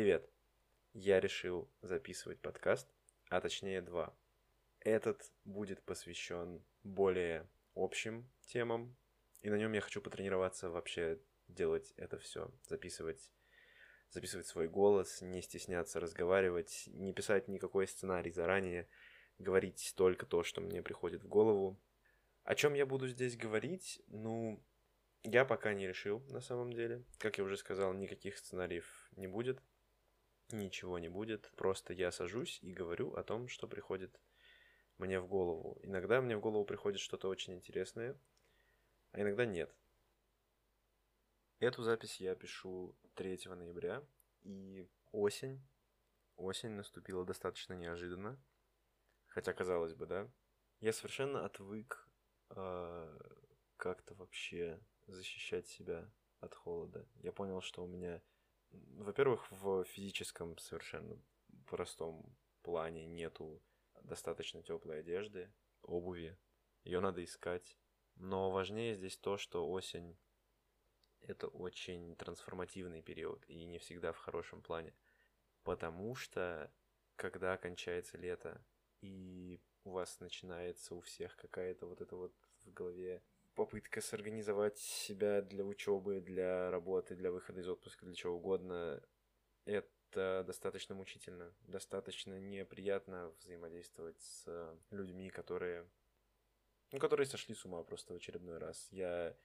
Привет! Я решил записывать подкаст, а точнее два. Этот будет посвящен более общим темам, и на нем я хочу потренироваться вообще делать это все, записывать, записывать свой голос, не стесняться разговаривать, не писать никакой сценарий заранее, говорить только то, что мне приходит в голову. О чем я буду здесь говорить? Ну, я пока не решил, на самом деле. Как я уже сказал, никаких сценариев не будет. Ничего не будет. Просто я сажусь и говорю о том, что приходит мне в голову. Иногда мне в голову приходит что-то очень интересное, а иногда нет. Эту запись я пишу 3 ноября, и осень. Осень наступила достаточно неожиданно. Хотя, казалось бы, да. Я совершенно отвык э, как-то вообще защищать себя от холода. Я понял, что у меня, во-первых, в физическом совершенно простом плане нету достаточно теплой одежды, обуви. Ее надо искать. Но важнее здесь то, что осень это очень трансформативный период и не всегда в хорошем плане. Потому что когда кончается лето и у вас начинается у всех какая-то вот эта вот в голове попытка сорганизовать себя для учебы, для работы, для выхода из отпуска, для чего угодно, это достаточно мучительно, достаточно неприятно взаимодействовать с людьми, которые, ну, которые сошли с ума просто в очередной раз. Я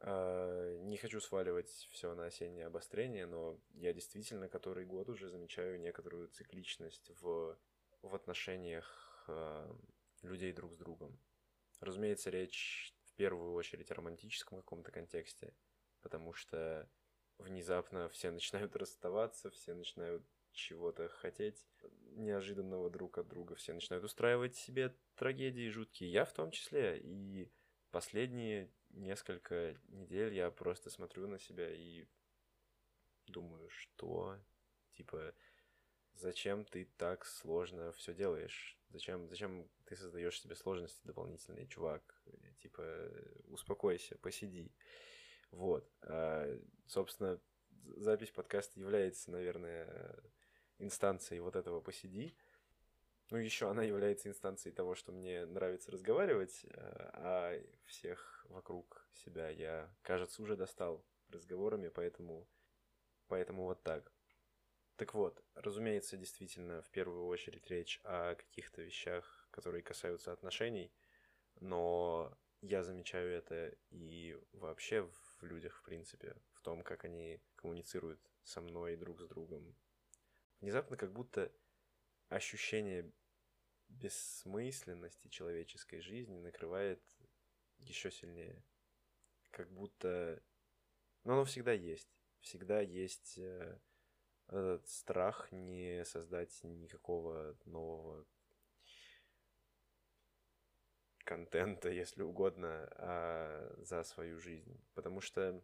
э, не хочу сваливать все на осеннее обострение, но я действительно который год уже замечаю некоторую цикличность в, в отношениях э, людей друг с другом. Разумеется, речь в первую очередь о романтическом каком-то контексте, потому что внезапно все начинают расставаться, все начинают чего-то хотеть неожиданного друг от друга, все начинают устраивать себе трагедии жуткие, я в том числе, и последние несколько недель я просто смотрю на себя и думаю, что, типа, зачем ты так сложно все делаешь? Зачем, зачем ты создаешь себе сложности дополнительные, чувак? Типа, успокойся, посиди. Вот. А, собственно, запись подкаста является, наверное, инстанцией вот этого посиди. Ну, еще она является инстанцией того, что мне нравится разговаривать, а, а всех вокруг себя я, кажется, уже достал разговорами, поэтому, поэтому вот так. Так вот, разумеется, действительно, в первую очередь речь о каких-то вещах, которые касаются отношений, но я замечаю это и вообще в людях, в принципе, в том, как они коммуницируют со мной друг с другом. Внезапно как будто ощущение бессмысленности человеческой жизни накрывает еще сильнее. Как будто... Но оно всегда есть. Всегда есть э, этот страх не создать никакого нового контента, если угодно, а, за свою жизнь. Потому что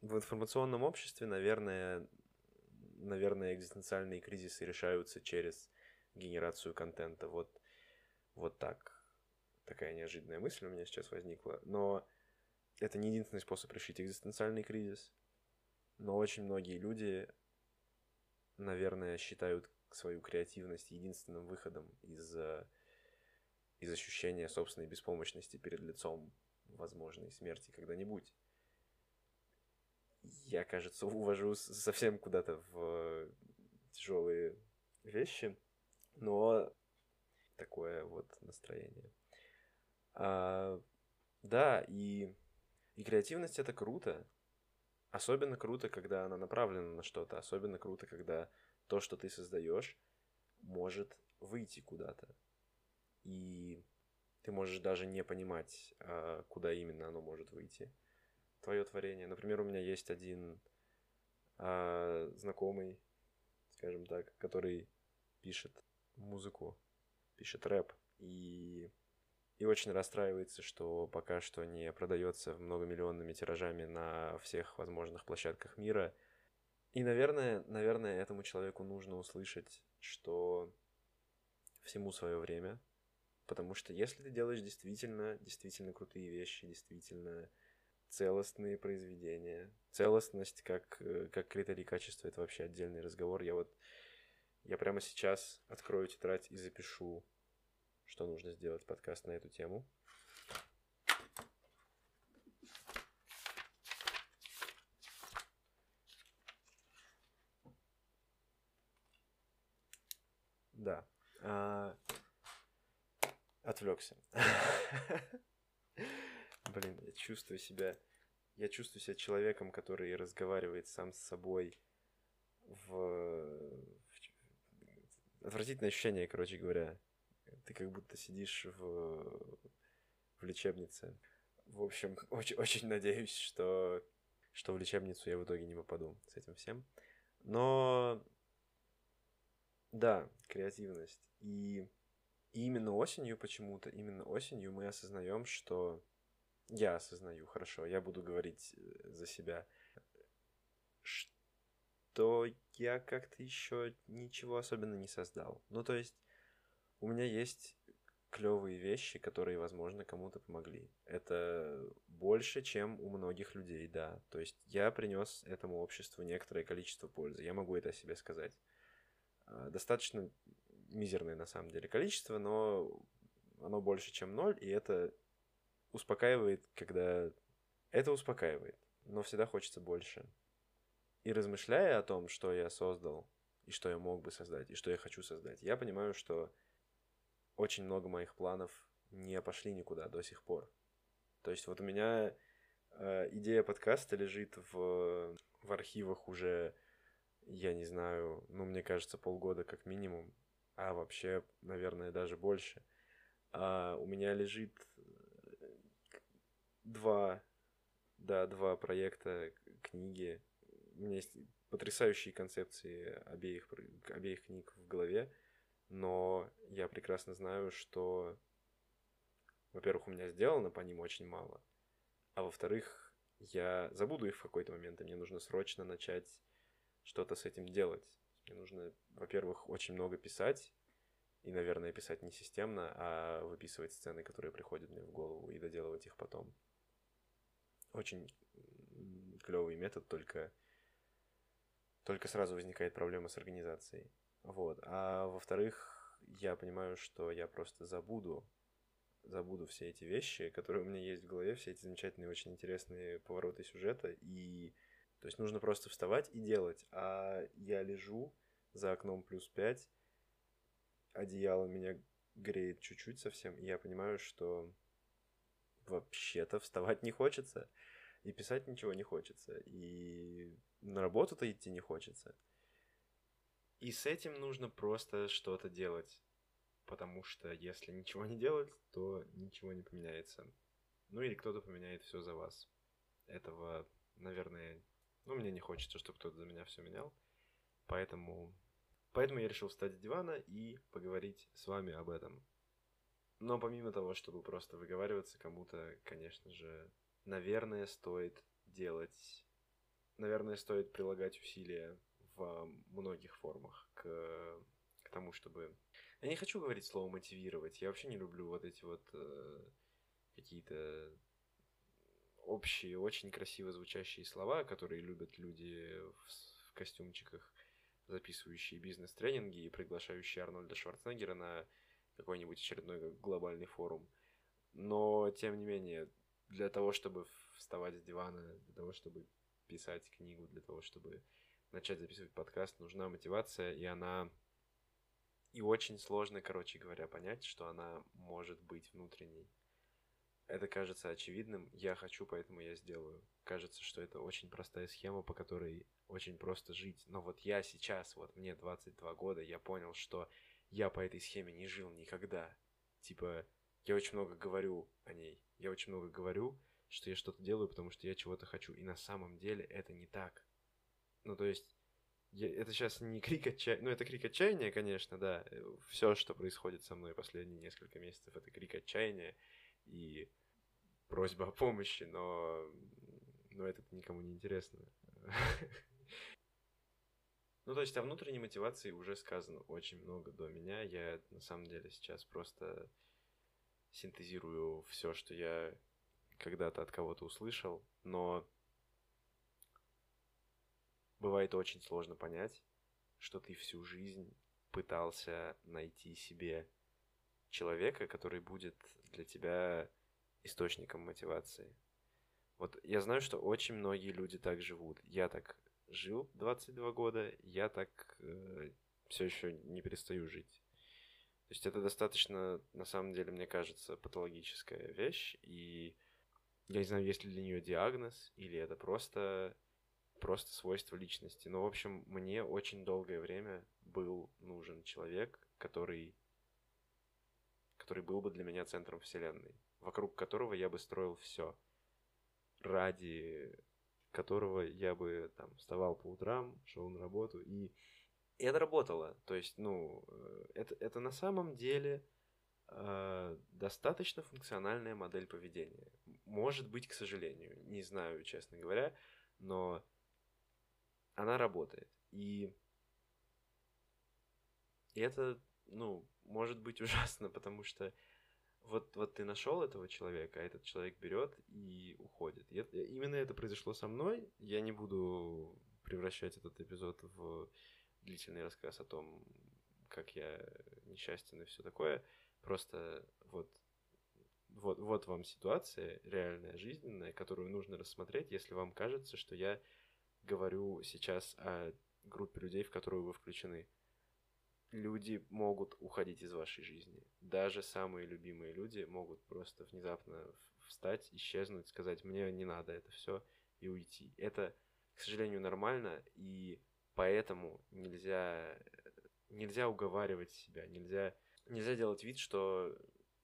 в информационном обществе, наверное, наверное, экзистенциальные кризисы решаются через генерацию контента. Вот, вот так. Такая неожиданная мысль у меня сейчас возникла. Но это не единственный способ решить экзистенциальный кризис. Но очень многие люди наверное, считают свою креативность единственным выходом из, э, из ощущения собственной беспомощности перед лицом возможной смерти когда-нибудь. Я, кажется, увожу совсем куда-то в тяжелые вещи, но такое вот настроение. А, да, и, и креативность это круто, Особенно круто, когда она направлена на что-то. Особенно круто, когда то, что ты создаешь, может выйти куда-то. И ты можешь даже не понимать, а, куда именно оно может выйти. Твое творение. Например, у меня есть один а, знакомый, скажем так, который пишет музыку, пишет рэп. И и очень расстраивается, что пока что не продается многомиллионными тиражами на всех возможных площадках мира. И, наверное, наверное, этому человеку нужно услышать, что всему свое время, потому что если ты делаешь действительно, действительно крутые вещи, действительно целостные произведения. Целостность как, э, как критерий качества — это вообще отдельный разговор. Я вот я прямо сейчас открою тетрадь и запишу, что нужно сделать подкаст на эту тему. Да. А... Отвлекся. Блин, я чувствую себя... Я чувствую себя человеком, который разговаривает сам с собой в... Отвратительное ощущение, короче говоря. Ты как будто сидишь в, в лечебнице. В общем, очень, очень надеюсь, что, что в лечебницу я в итоге не попаду с этим всем. Но да, креативность. И, и именно осенью почему-то, именно осенью мы осознаем, что я осознаю, хорошо, я буду говорить э, за себя, что я как-то еще ничего особенно не создал. Ну, то есть, у меня есть клевые вещи, которые, возможно, кому-то помогли. Это больше, чем у многих людей, да. То есть я принес этому обществу некоторое количество пользы. Я могу это о себе сказать. А, достаточно мизерное на самом деле количество, но оно больше, чем ноль, и это успокаивает, когда... Это успокаивает, но всегда хочется больше. И размышляя о том, что я создал, и что я мог бы создать, и что я хочу создать, я понимаю, что очень много моих планов не пошли никуда до сих пор. То есть вот у меня э, идея подкаста лежит в, в архивах уже я не знаю, ну, мне кажется, полгода как минимум, а вообще, наверное, даже больше. А у меня лежит э, два, да, два проекта книги. У меня есть потрясающие концепции обеих, обеих книг в голове, но я прекрасно знаю, что, во-первых, у меня сделано по ним очень мало, а во-вторых, я забуду их в какой-то момент, и мне нужно срочно начать что-то с этим делать. Мне нужно, во-первых, очень много писать, и, наверное, писать не системно, а выписывать сцены, которые приходят мне в голову, и доделывать их потом. Очень клевый метод, только, только сразу возникает проблема с организацией. Вот. А во-вторых, я понимаю, что я просто забуду, забуду все эти вещи, которые у меня есть в голове, все эти замечательные, очень интересные повороты сюжета, и то есть нужно просто вставать и делать. А я лежу за окном плюс 5, одеяло меня греет чуть-чуть совсем, и я понимаю, что вообще-то вставать не хочется, и писать ничего не хочется, и на работу-то идти не хочется. И с этим нужно просто что-то делать, потому что если ничего не делать, то ничего не поменяется. Ну или кто-то поменяет все за вас. Этого, наверное, но мне не хочется, чтобы кто-то за меня все менял. Поэтому... Поэтому я решил встать с дивана и поговорить с вами об этом. Но помимо того, чтобы просто выговариваться кому-то, конечно же, наверное, стоит делать... Наверное, стоит прилагать усилия в многих формах к, к тому, чтобы... Я не хочу говорить слово мотивировать. Я вообще не люблю вот эти вот э, какие-то общие, очень красиво звучащие слова, которые любят люди в, в костюмчиках, записывающие бизнес-тренинги и приглашающие Арнольда Шварценеггера на какой-нибудь очередной глобальный форум. Но, тем не менее, для того, чтобы вставать с дивана, для того, чтобы писать книгу, для того, чтобы начать записывать подкаст, нужна мотивация, и она... И очень сложно, короче говоря, понять, что она может быть внутренней. Это кажется очевидным, я хочу, поэтому я сделаю. Кажется, что это очень простая схема, по которой очень просто жить. Но вот я сейчас, вот мне 22 года, я понял, что я по этой схеме не жил никогда. Типа, я очень много говорю о ней. Я очень много говорю, что я что-то делаю, потому что я чего-то хочу. И на самом деле это не так. Ну, то есть, я, это сейчас не крик отчаяния, ну это крик отчаяния, конечно, да. Все, что происходит со мной последние несколько месяцев, это крик отчаяния и просьба о помощи, но, но это никому не интересно. Ну, то есть о внутренней мотивации уже сказано очень много до меня. Я на самом деле сейчас просто синтезирую все, что я когда-то от кого-то услышал, но бывает очень сложно понять, что ты всю жизнь пытался найти себе человека, который будет для тебя источником мотивации. Вот я знаю, что очень многие люди так живут. Я так жил 22 года, я так э, все еще не перестаю жить. То есть это достаточно, на самом деле, мне кажется, патологическая вещь, и я не знаю, есть ли для нее диагноз, или это просто, просто свойство личности. Но, в общем, мне очень долгое время был нужен человек, который, который был бы для меня центром вселенной, вокруг которого я бы строил все, ради которого я бы там вставал по утрам, шел на работу, и, и это работало. То есть, ну, э, это, это на самом деле э, достаточно функциональная модель поведения. Может быть, к сожалению, не знаю, честно говоря, но она работает. И, и это, ну, может быть ужасно, потому что вот, вот ты нашел этого человека, а этот человек берет и уходит. И это, именно это произошло со мной. Я не буду превращать этот эпизод в длительный рассказ о том, как я несчастен и все такое. Просто вот, вот, вот вам ситуация реальная, жизненная, которую нужно рассмотреть, если вам кажется, что я говорю сейчас о группе людей, в которую вы включены люди могут уходить из вашей жизни. Даже самые любимые люди могут просто внезапно встать, исчезнуть, сказать, мне не надо это все и уйти. Это, к сожалению, нормально, и поэтому нельзя, нельзя уговаривать себя, нельзя, нельзя делать вид, что,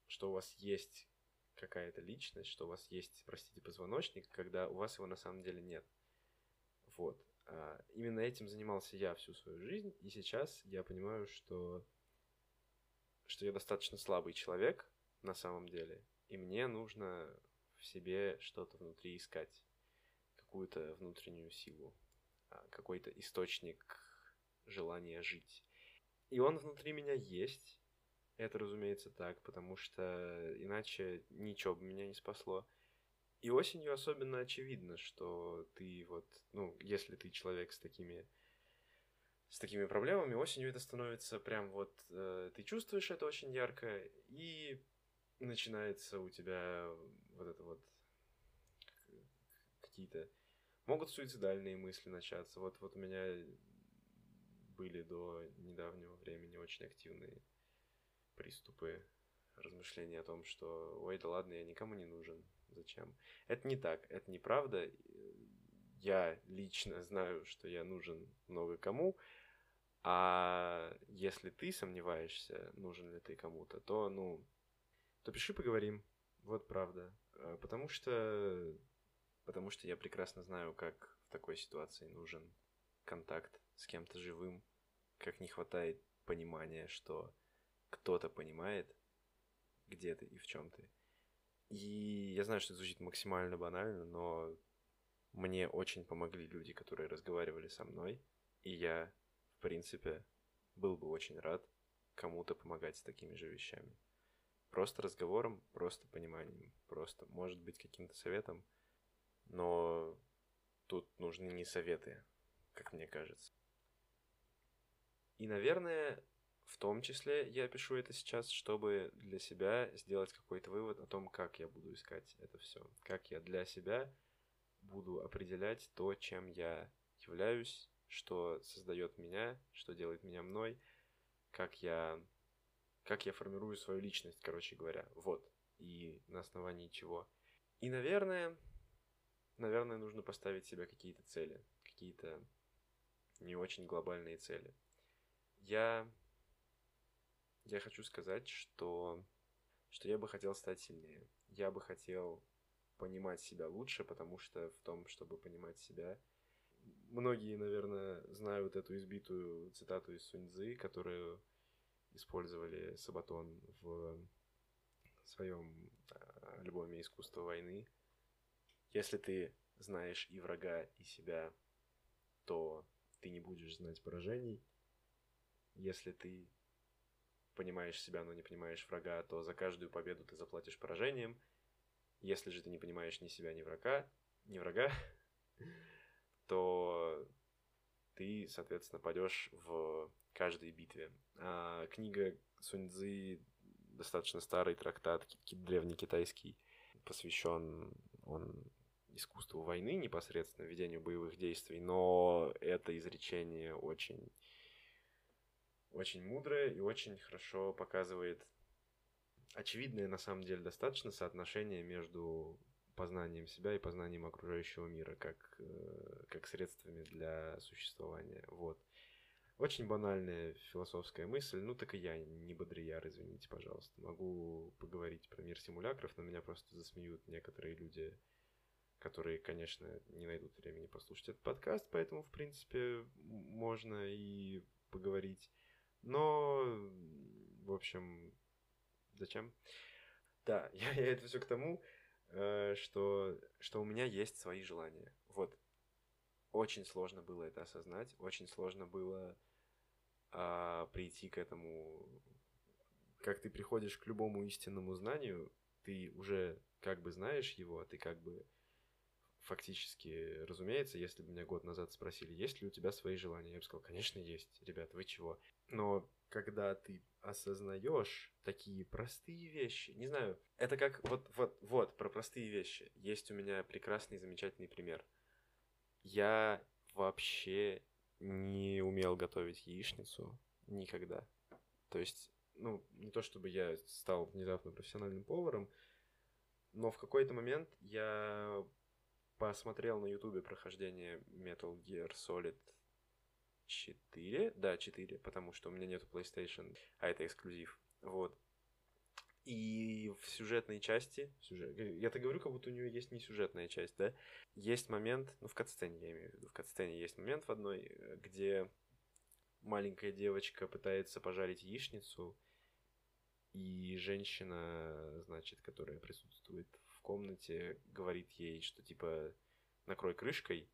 что у вас есть какая-то личность, что у вас есть, простите, позвоночник, когда у вас его на самом деле нет. Вот. А, именно этим занимался я всю свою жизнь, и сейчас я понимаю, что, что я достаточно слабый человек на самом деле, и мне нужно в себе что-то внутри искать, какую-то внутреннюю силу, а, какой-то источник желания жить. И он внутри меня есть, это, разумеется, так, потому что иначе ничего бы меня не спасло. И осенью особенно очевидно, что ты вот, ну, если ты человек с такими с такими проблемами, осенью это становится прям вот, э, ты чувствуешь это очень ярко, и начинается у тебя вот это вот какие-то... Могут суицидальные мысли начаться. Вот, вот у меня были до недавнего времени очень активные приступы размышления о том, что ой, да ладно, я никому не нужен, зачем. Это не так, это неправда. Я лично знаю, что я нужен много кому, а если ты сомневаешься, нужен ли ты кому-то, то, ну, то пиши поговорим. Вот правда. А, потому что... Потому что я прекрасно знаю, как в такой ситуации нужен контакт с кем-то живым, как не хватает понимания, что кто-то понимает, где ты и в чем ты. И я знаю, что это звучит максимально банально, но мне очень помогли люди, которые разговаривали со мной, и я, в принципе, был бы очень рад кому-то помогать с такими же вещами. Просто разговором, просто пониманием, просто, может быть, каким-то советом, но тут нужны не советы, как мне кажется. И, наверное, в том числе я пишу это сейчас, чтобы для себя сделать какой-то вывод о том, как я буду искать это все, как я для себя буду определять то, чем я являюсь, что создает меня, что делает меня мной, как я, как я формирую свою личность, короче говоря. Вот. И на основании чего. И, наверное, наверное, нужно поставить себе какие-то цели, какие-то не очень глобальные цели. Я я хочу сказать, что, что я бы хотел стать сильнее. Я бы хотел понимать себя лучше, потому что в том, чтобы понимать себя, многие, наверное, знают эту избитую цитату из Суньцзы, которую использовали Сабатон в своем а, альбоме «Искусство войны». Если ты знаешь и врага, и себя, то ты не будешь знать поражений. Если ты понимаешь себя, но не понимаешь врага, то за каждую победу ты заплатишь поражением. Если же ты не понимаешь ни себя, ни врага, ни врага, то ты, соответственно, пойдешь в каждой битве. А книга Суньцзы достаточно старый трактат, древний китайский, посвящен он искусству войны непосредственно, ведению боевых действий, но это изречение очень, очень мудрое и очень хорошо показывает очевидное на самом деле достаточно соотношение между познанием себя и познанием окружающего мира как, э, как средствами для существования. Вот. Очень банальная философская мысль, ну так и я не бодрияр, извините, пожалуйста. Могу поговорить про мир симулякров, но меня просто засмеют некоторые люди, которые, конечно, не найдут времени послушать этот подкаст, поэтому, в принципе, можно и поговорить. Но, в общем, зачем? Да, я, я это все к тому, э, что, что у меня есть свои желания. Вот, очень сложно было это осознать, очень сложно было а, прийти к этому. Как ты приходишь к любому истинному знанию, ты уже как бы знаешь его, а ты как бы фактически, разумеется, если бы меня год назад спросили, есть ли у тебя свои желания, я бы сказал, конечно, есть, ребят, вы чего? Но когда ты осознаешь такие простые вещи, не знаю, это как вот, вот, вот, про простые вещи. Есть у меня прекрасный, замечательный пример – я вообще не умел готовить яичницу никогда. То есть, ну, не то чтобы я стал внезапно профессиональным поваром, но в какой-то момент я посмотрел на ютубе прохождение Metal Gear Solid 4, да, 4, потому что у меня нету PlayStation, а это эксклюзив, вот. И в сюжетной части, сюжет, я так говорю, как будто у нее есть не сюжетная часть, да, есть момент, ну в катсцене я имею в виду, в катсцене есть момент в одной, э, где маленькая девочка пытается пожарить яичницу, и женщина, значит, которая присутствует в комнате, говорит ей, что типа накрой крышкой,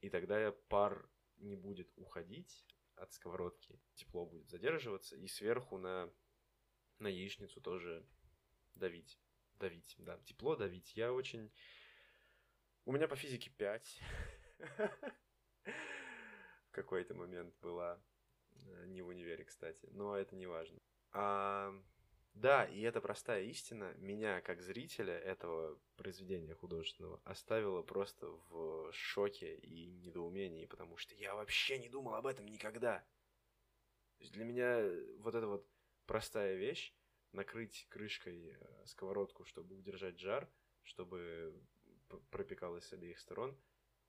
и тогда пар не будет уходить от сковородки, тепло будет задерживаться, и сверху на на яичницу тоже давить. Давить, да. Тепло давить. Я очень... У меня по физике 5. В какой-то момент была. Э, не в универе, кстати. Но это не важно. А, да, и эта простая истина меня, как зрителя этого произведения художественного, оставила просто в шоке и недоумении, потому что я вообще не думал об этом никогда. То есть для меня вот это вот простая вещь, накрыть крышкой э, сковородку, чтобы удержать жар, чтобы пропекалось с обеих сторон,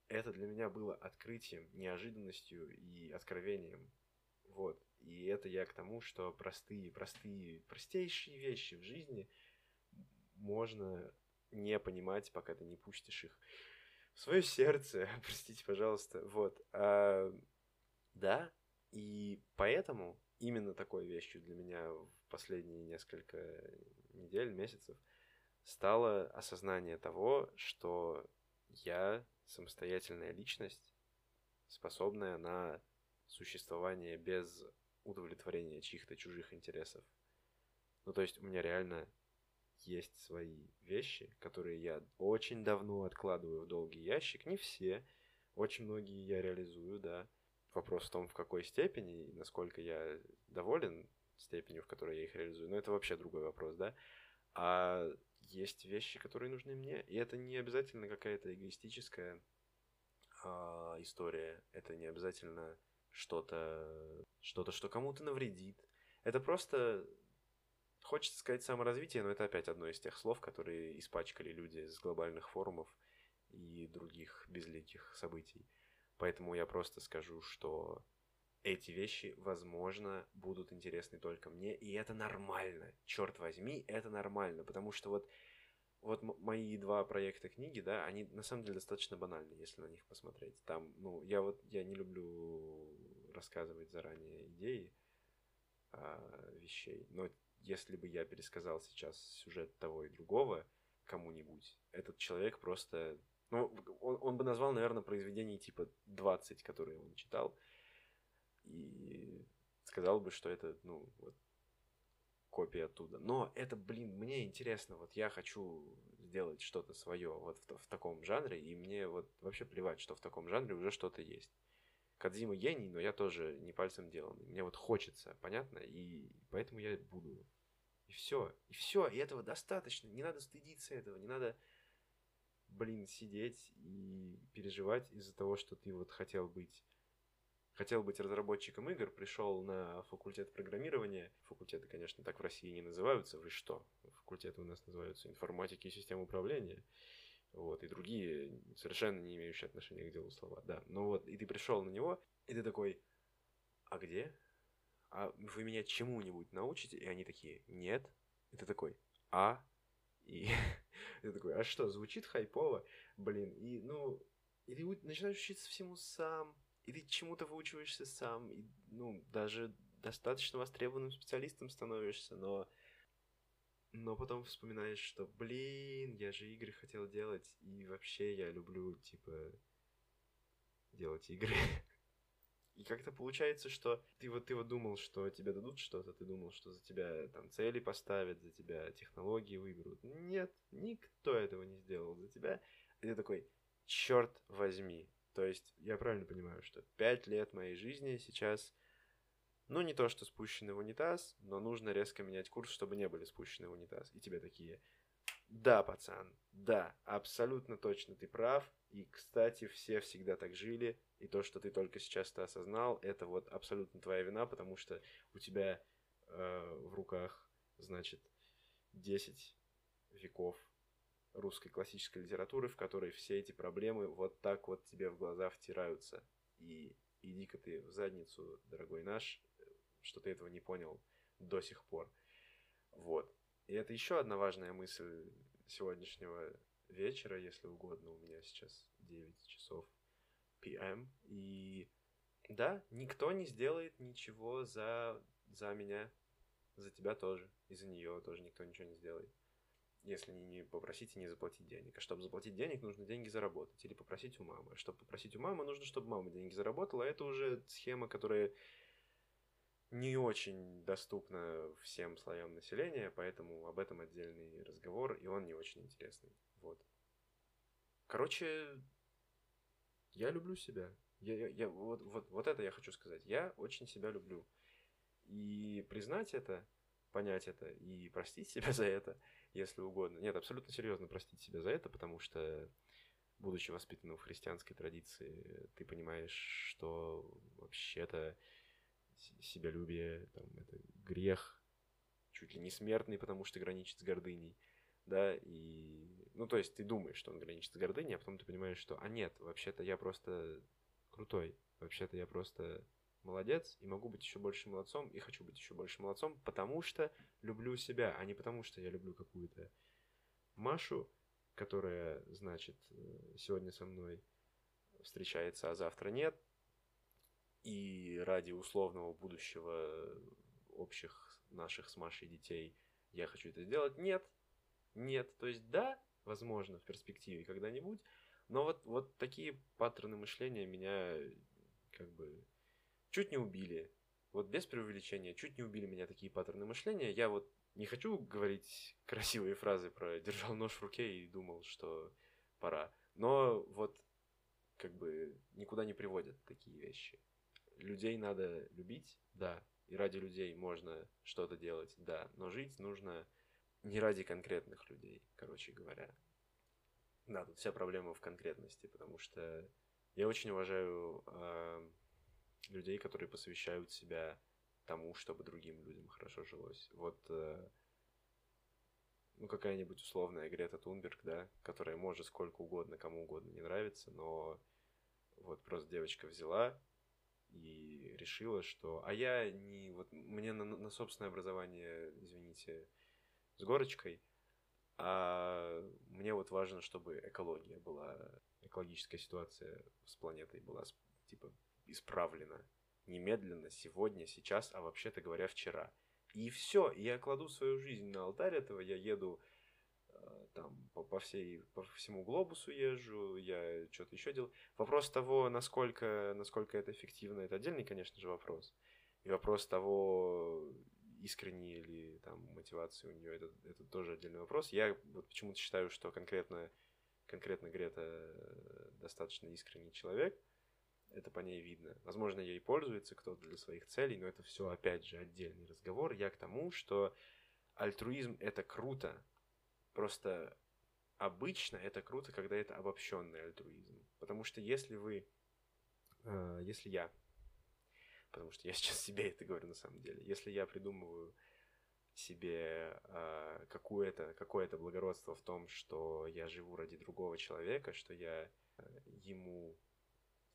это для меня было открытием, неожиданностью и откровением. Вот. И это я к тому, что простые, простые, простейшие вещи в жизни можно не понимать, пока ты не пустишь их в свое сердце. Простите, пожалуйста. Вот. А, да, и поэтому именно такой вещью для меня в последние несколько недель, месяцев стало осознание того, что я самостоятельная личность, способная на существование без удовлетворения чьих-то чужих интересов. Ну, то есть у меня реально есть свои вещи, которые я очень давно откладываю в долгий ящик. Не все, очень многие я реализую, да. Вопрос в том, в какой степени и насколько я доволен степенью, в которой я их реализую. Но это вообще другой вопрос, да. А есть вещи, которые нужны мне, и это не обязательно какая-то эгоистическая а, история. Это не обязательно что-то, что-то, что кому-то навредит. Это просто хочется сказать саморазвитие, но это опять одно из тех слов, которые испачкали люди с глобальных форумов и других безликих событий. Поэтому я просто скажу, что эти вещи, возможно, будут интересны только мне, и это нормально. Черт возьми, это нормально, потому что вот вот мои два проекта книги, да, они на самом деле достаточно банальны, если на них посмотреть. Там, ну, я вот, я не люблю рассказывать заранее идеи а, вещей, но если бы я пересказал сейчас сюжет того и другого кому-нибудь, этот человек просто ну, он, он бы назвал, наверное, произведений типа 20, которые он читал, и сказал бы, что это, ну, вот, копия оттуда. Но это, блин, мне интересно, вот я хочу сделать что-то свое вот в, в таком жанре, и мне вот вообще плевать, что в таком жанре уже что-то есть. Кадзима гений, но я тоже не пальцем деланный. Мне вот хочется, понятно? И поэтому я буду. И все. И все. И этого достаточно. Не надо стыдиться этого. Не надо, блин, сидеть и переживать из-за того, что ты вот хотел быть хотел быть разработчиком игр, пришел на факультет программирования. Факультеты, конечно, так в России не называются. Вы что? Факультеты у нас называются информатики и систем управления вот, и другие, совершенно не имеющие отношения к делу слова, да. Но вот, и ты пришел на него, и ты такой, а где? А вы меня чему-нибудь научите? И они такие, нет. И ты такой, а? И ты такой, а что, звучит хайпово? Блин, и, ну, и ты начинаешь учиться всему сам, и ты чему-то выучиваешься сам, и, ну, даже достаточно востребованным специалистом становишься, но но потом вспоминаешь, что, блин, я же игры хотел делать, и вообще я люблю, типа, делать игры. И как-то получается, что ты вот, ты вот думал, что тебе дадут что-то, ты думал, что за тебя там цели поставят, за тебя технологии выберут. Нет, никто этого не сделал за тебя. И ты такой, черт возьми. То есть я правильно понимаю, что пять лет моей жизни сейчас ну, не то, что спущены в унитаз, но нужно резко менять курс, чтобы не были спущены в унитаз. И тебе такие, да, пацан, да, абсолютно точно ты прав. И, кстати, все всегда так жили. И то, что ты только сейчас это осознал, это вот абсолютно твоя вина, потому что у тебя э, в руках, значит, 10 веков русской классической литературы, в которой все эти проблемы вот так вот тебе в глаза втираются. И иди-ка ты в задницу, дорогой наш, что ты этого не понял до сих пор. Вот. И это еще одна важная мысль сегодняшнего вечера, если угодно. У меня сейчас 9 часов PM. И да, никто не сделает ничего за, за меня, за тебя тоже, и за нее тоже никто ничего не сделает. Если не попросить и не заплатить денег. А чтобы заплатить денег, нужно деньги заработать. Или попросить у мамы. А чтобы попросить у мамы, нужно, чтобы мама деньги заработала. А это уже схема, которая не очень доступна всем слоям населения, поэтому об этом отдельный разговор, и он не очень интересный. Вот. Короче, я люблю себя. Я, я, я, вот, вот, вот это я хочу сказать. Я очень себя люблю. И признать это, понять это и простить себя за это, если угодно. Нет, абсолютно серьезно простить себя за это, потому что, будучи воспитанным в христианской традиции, ты понимаешь, что вообще-то себялюбие, там, это грех, чуть ли не смертный, потому что граничит с гордыней, да, и, ну, то есть ты думаешь, что он граничит с гордыней, а потом ты понимаешь, что, а нет, вообще-то я просто крутой, вообще-то я просто молодец, и могу быть еще больше молодцом, и хочу быть еще больше молодцом, потому что люблю себя, а не потому что я люблю какую-то Машу, которая, значит, э, сегодня со мной встречается, а завтра нет, и ради условного будущего общих наших с Машей детей я хочу это сделать. Нет, нет. То есть да, возможно, в перспективе когда-нибудь, но вот, вот такие паттерны мышления меня как бы чуть не убили. Вот без преувеличения, чуть не убили меня такие паттерны мышления. Я вот не хочу говорить красивые фразы про держал нож в руке и думал, что пора. Но вот как бы никуда не приводят такие вещи людей надо любить, да, и ради людей можно что-то делать, да, но жить нужно не ради конкретных людей, короче говоря. Да, тут вся проблема в конкретности, потому что я очень уважаю э, людей, которые посвящают себя тому, чтобы другим людям хорошо жилось. Вот, э, ну, какая-нибудь условная Грета Тунберг, да, которая может сколько угодно, кому угодно не нравится, но вот просто девочка взяла, и решила, что... А я не... Вот мне на, на собственное образование, извините, с горочкой, а мне вот важно, чтобы экология была, экологическая ситуация с планетой была, типа, исправлена. Немедленно, сегодня, сейчас, а вообще-то говоря, вчера. И все, я кладу свою жизнь на алтарь этого, я еду там по, по всей по всему глобусу езжу, я что-то еще делаю. Вопрос того, насколько насколько это эффективно, это отдельный, конечно же, вопрос. И вопрос того, искренние ли там мотивации у нее, это, это тоже отдельный вопрос. Я вот почему-то считаю, что конкретно, конкретно Грета достаточно искренний человек, это по ней видно. Возможно, ей пользуется кто-то для своих целей, но это все, опять же, отдельный разговор. Я к тому, что альтруизм — это круто, просто обычно это круто, когда это обобщенный альтруизм. Потому что если вы, э, если я, потому что я сейчас себе это говорю на самом деле, если я придумываю себе э, какое-то какое благородство в том, что я живу ради другого человека, что я э, ему,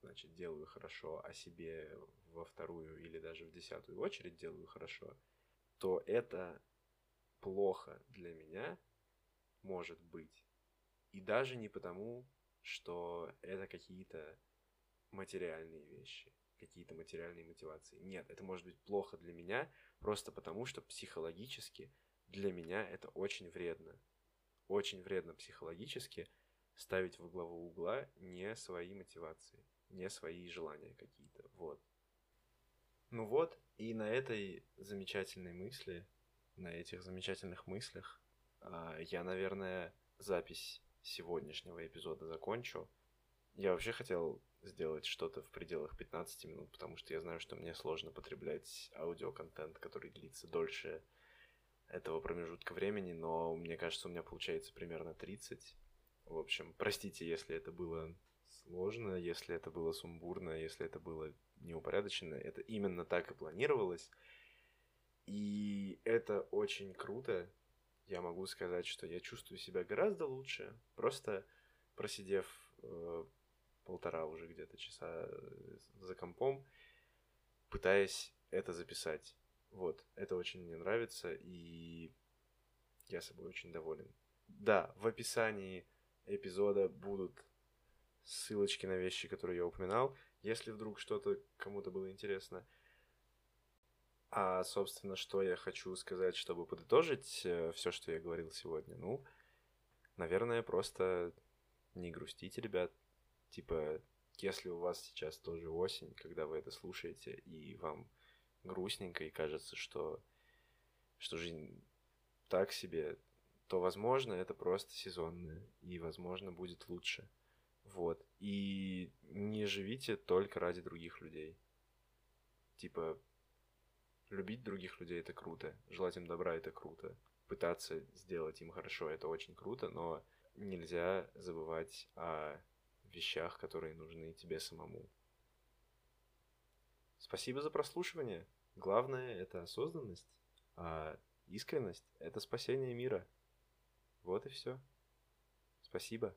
значит, делаю хорошо, а себе во вторую или даже в десятую очередь делаю хорошо, то это плохо для меня может быть. И даже не потому, что это какие-то материальные вещи, какие-то материальные мотивации. Нет, это может быть плохо для меня, просто потому что психологически для меня это очень вредно. Очень вредно психологически ставить во главу угла не свои мотивации, не свои желания какие-то. Вот. Ну вот, и на этой замечательной мысли, на этих замечательных мыслях, я, наверное, запись сегодняшнего эпизода закончу. Я вообще хотел сделать что-то в пределах 15 минут, потому что я знаю, что мне сложно потреблять аудиоконтент, который длится дольше этого промежутка времени, но мне кажется, у меня получается примерно 30. В общем, простите, если это было сложно, если это было сумбурно, если это было неупорядоченно. Это именно так и планировалось. И это очень круто, я могу сказать, что я чувствую себя гораздо лучше, просто просидев э, полтора уже где-то часа э, за компом, пытаясь это записать. Вот, это очень мне нравится, и я собой очень доволен. Да, в описании эпизода будут ссылочки на вещи, которые я упоминал. Если вдруг что-то кому-то было интересно – а, собственно, что я хочу сказать, чтобы подытожить э, все, что я говорил сегодня? Ну, наверное, просто не грустите, ребят. Типа, если у вас сейчас тоже осень, когда вы это слушаете, и вам грустненько, и кажется, что, что жизнь так себе, то, возможно, это просто сезонное, и, возможно, будет лучше. Вот. И не живите только ради других людей. Типа, Любить других людей это круто, желать им добра это круто, пытаться сделать им хорошо это очень круто, но нельзя забывать о вещах, которые нужны тебе самому. Спасибо за прослушивание. Главное это осознанность, а искренность это спасение мира. Вот и все. Спасибо.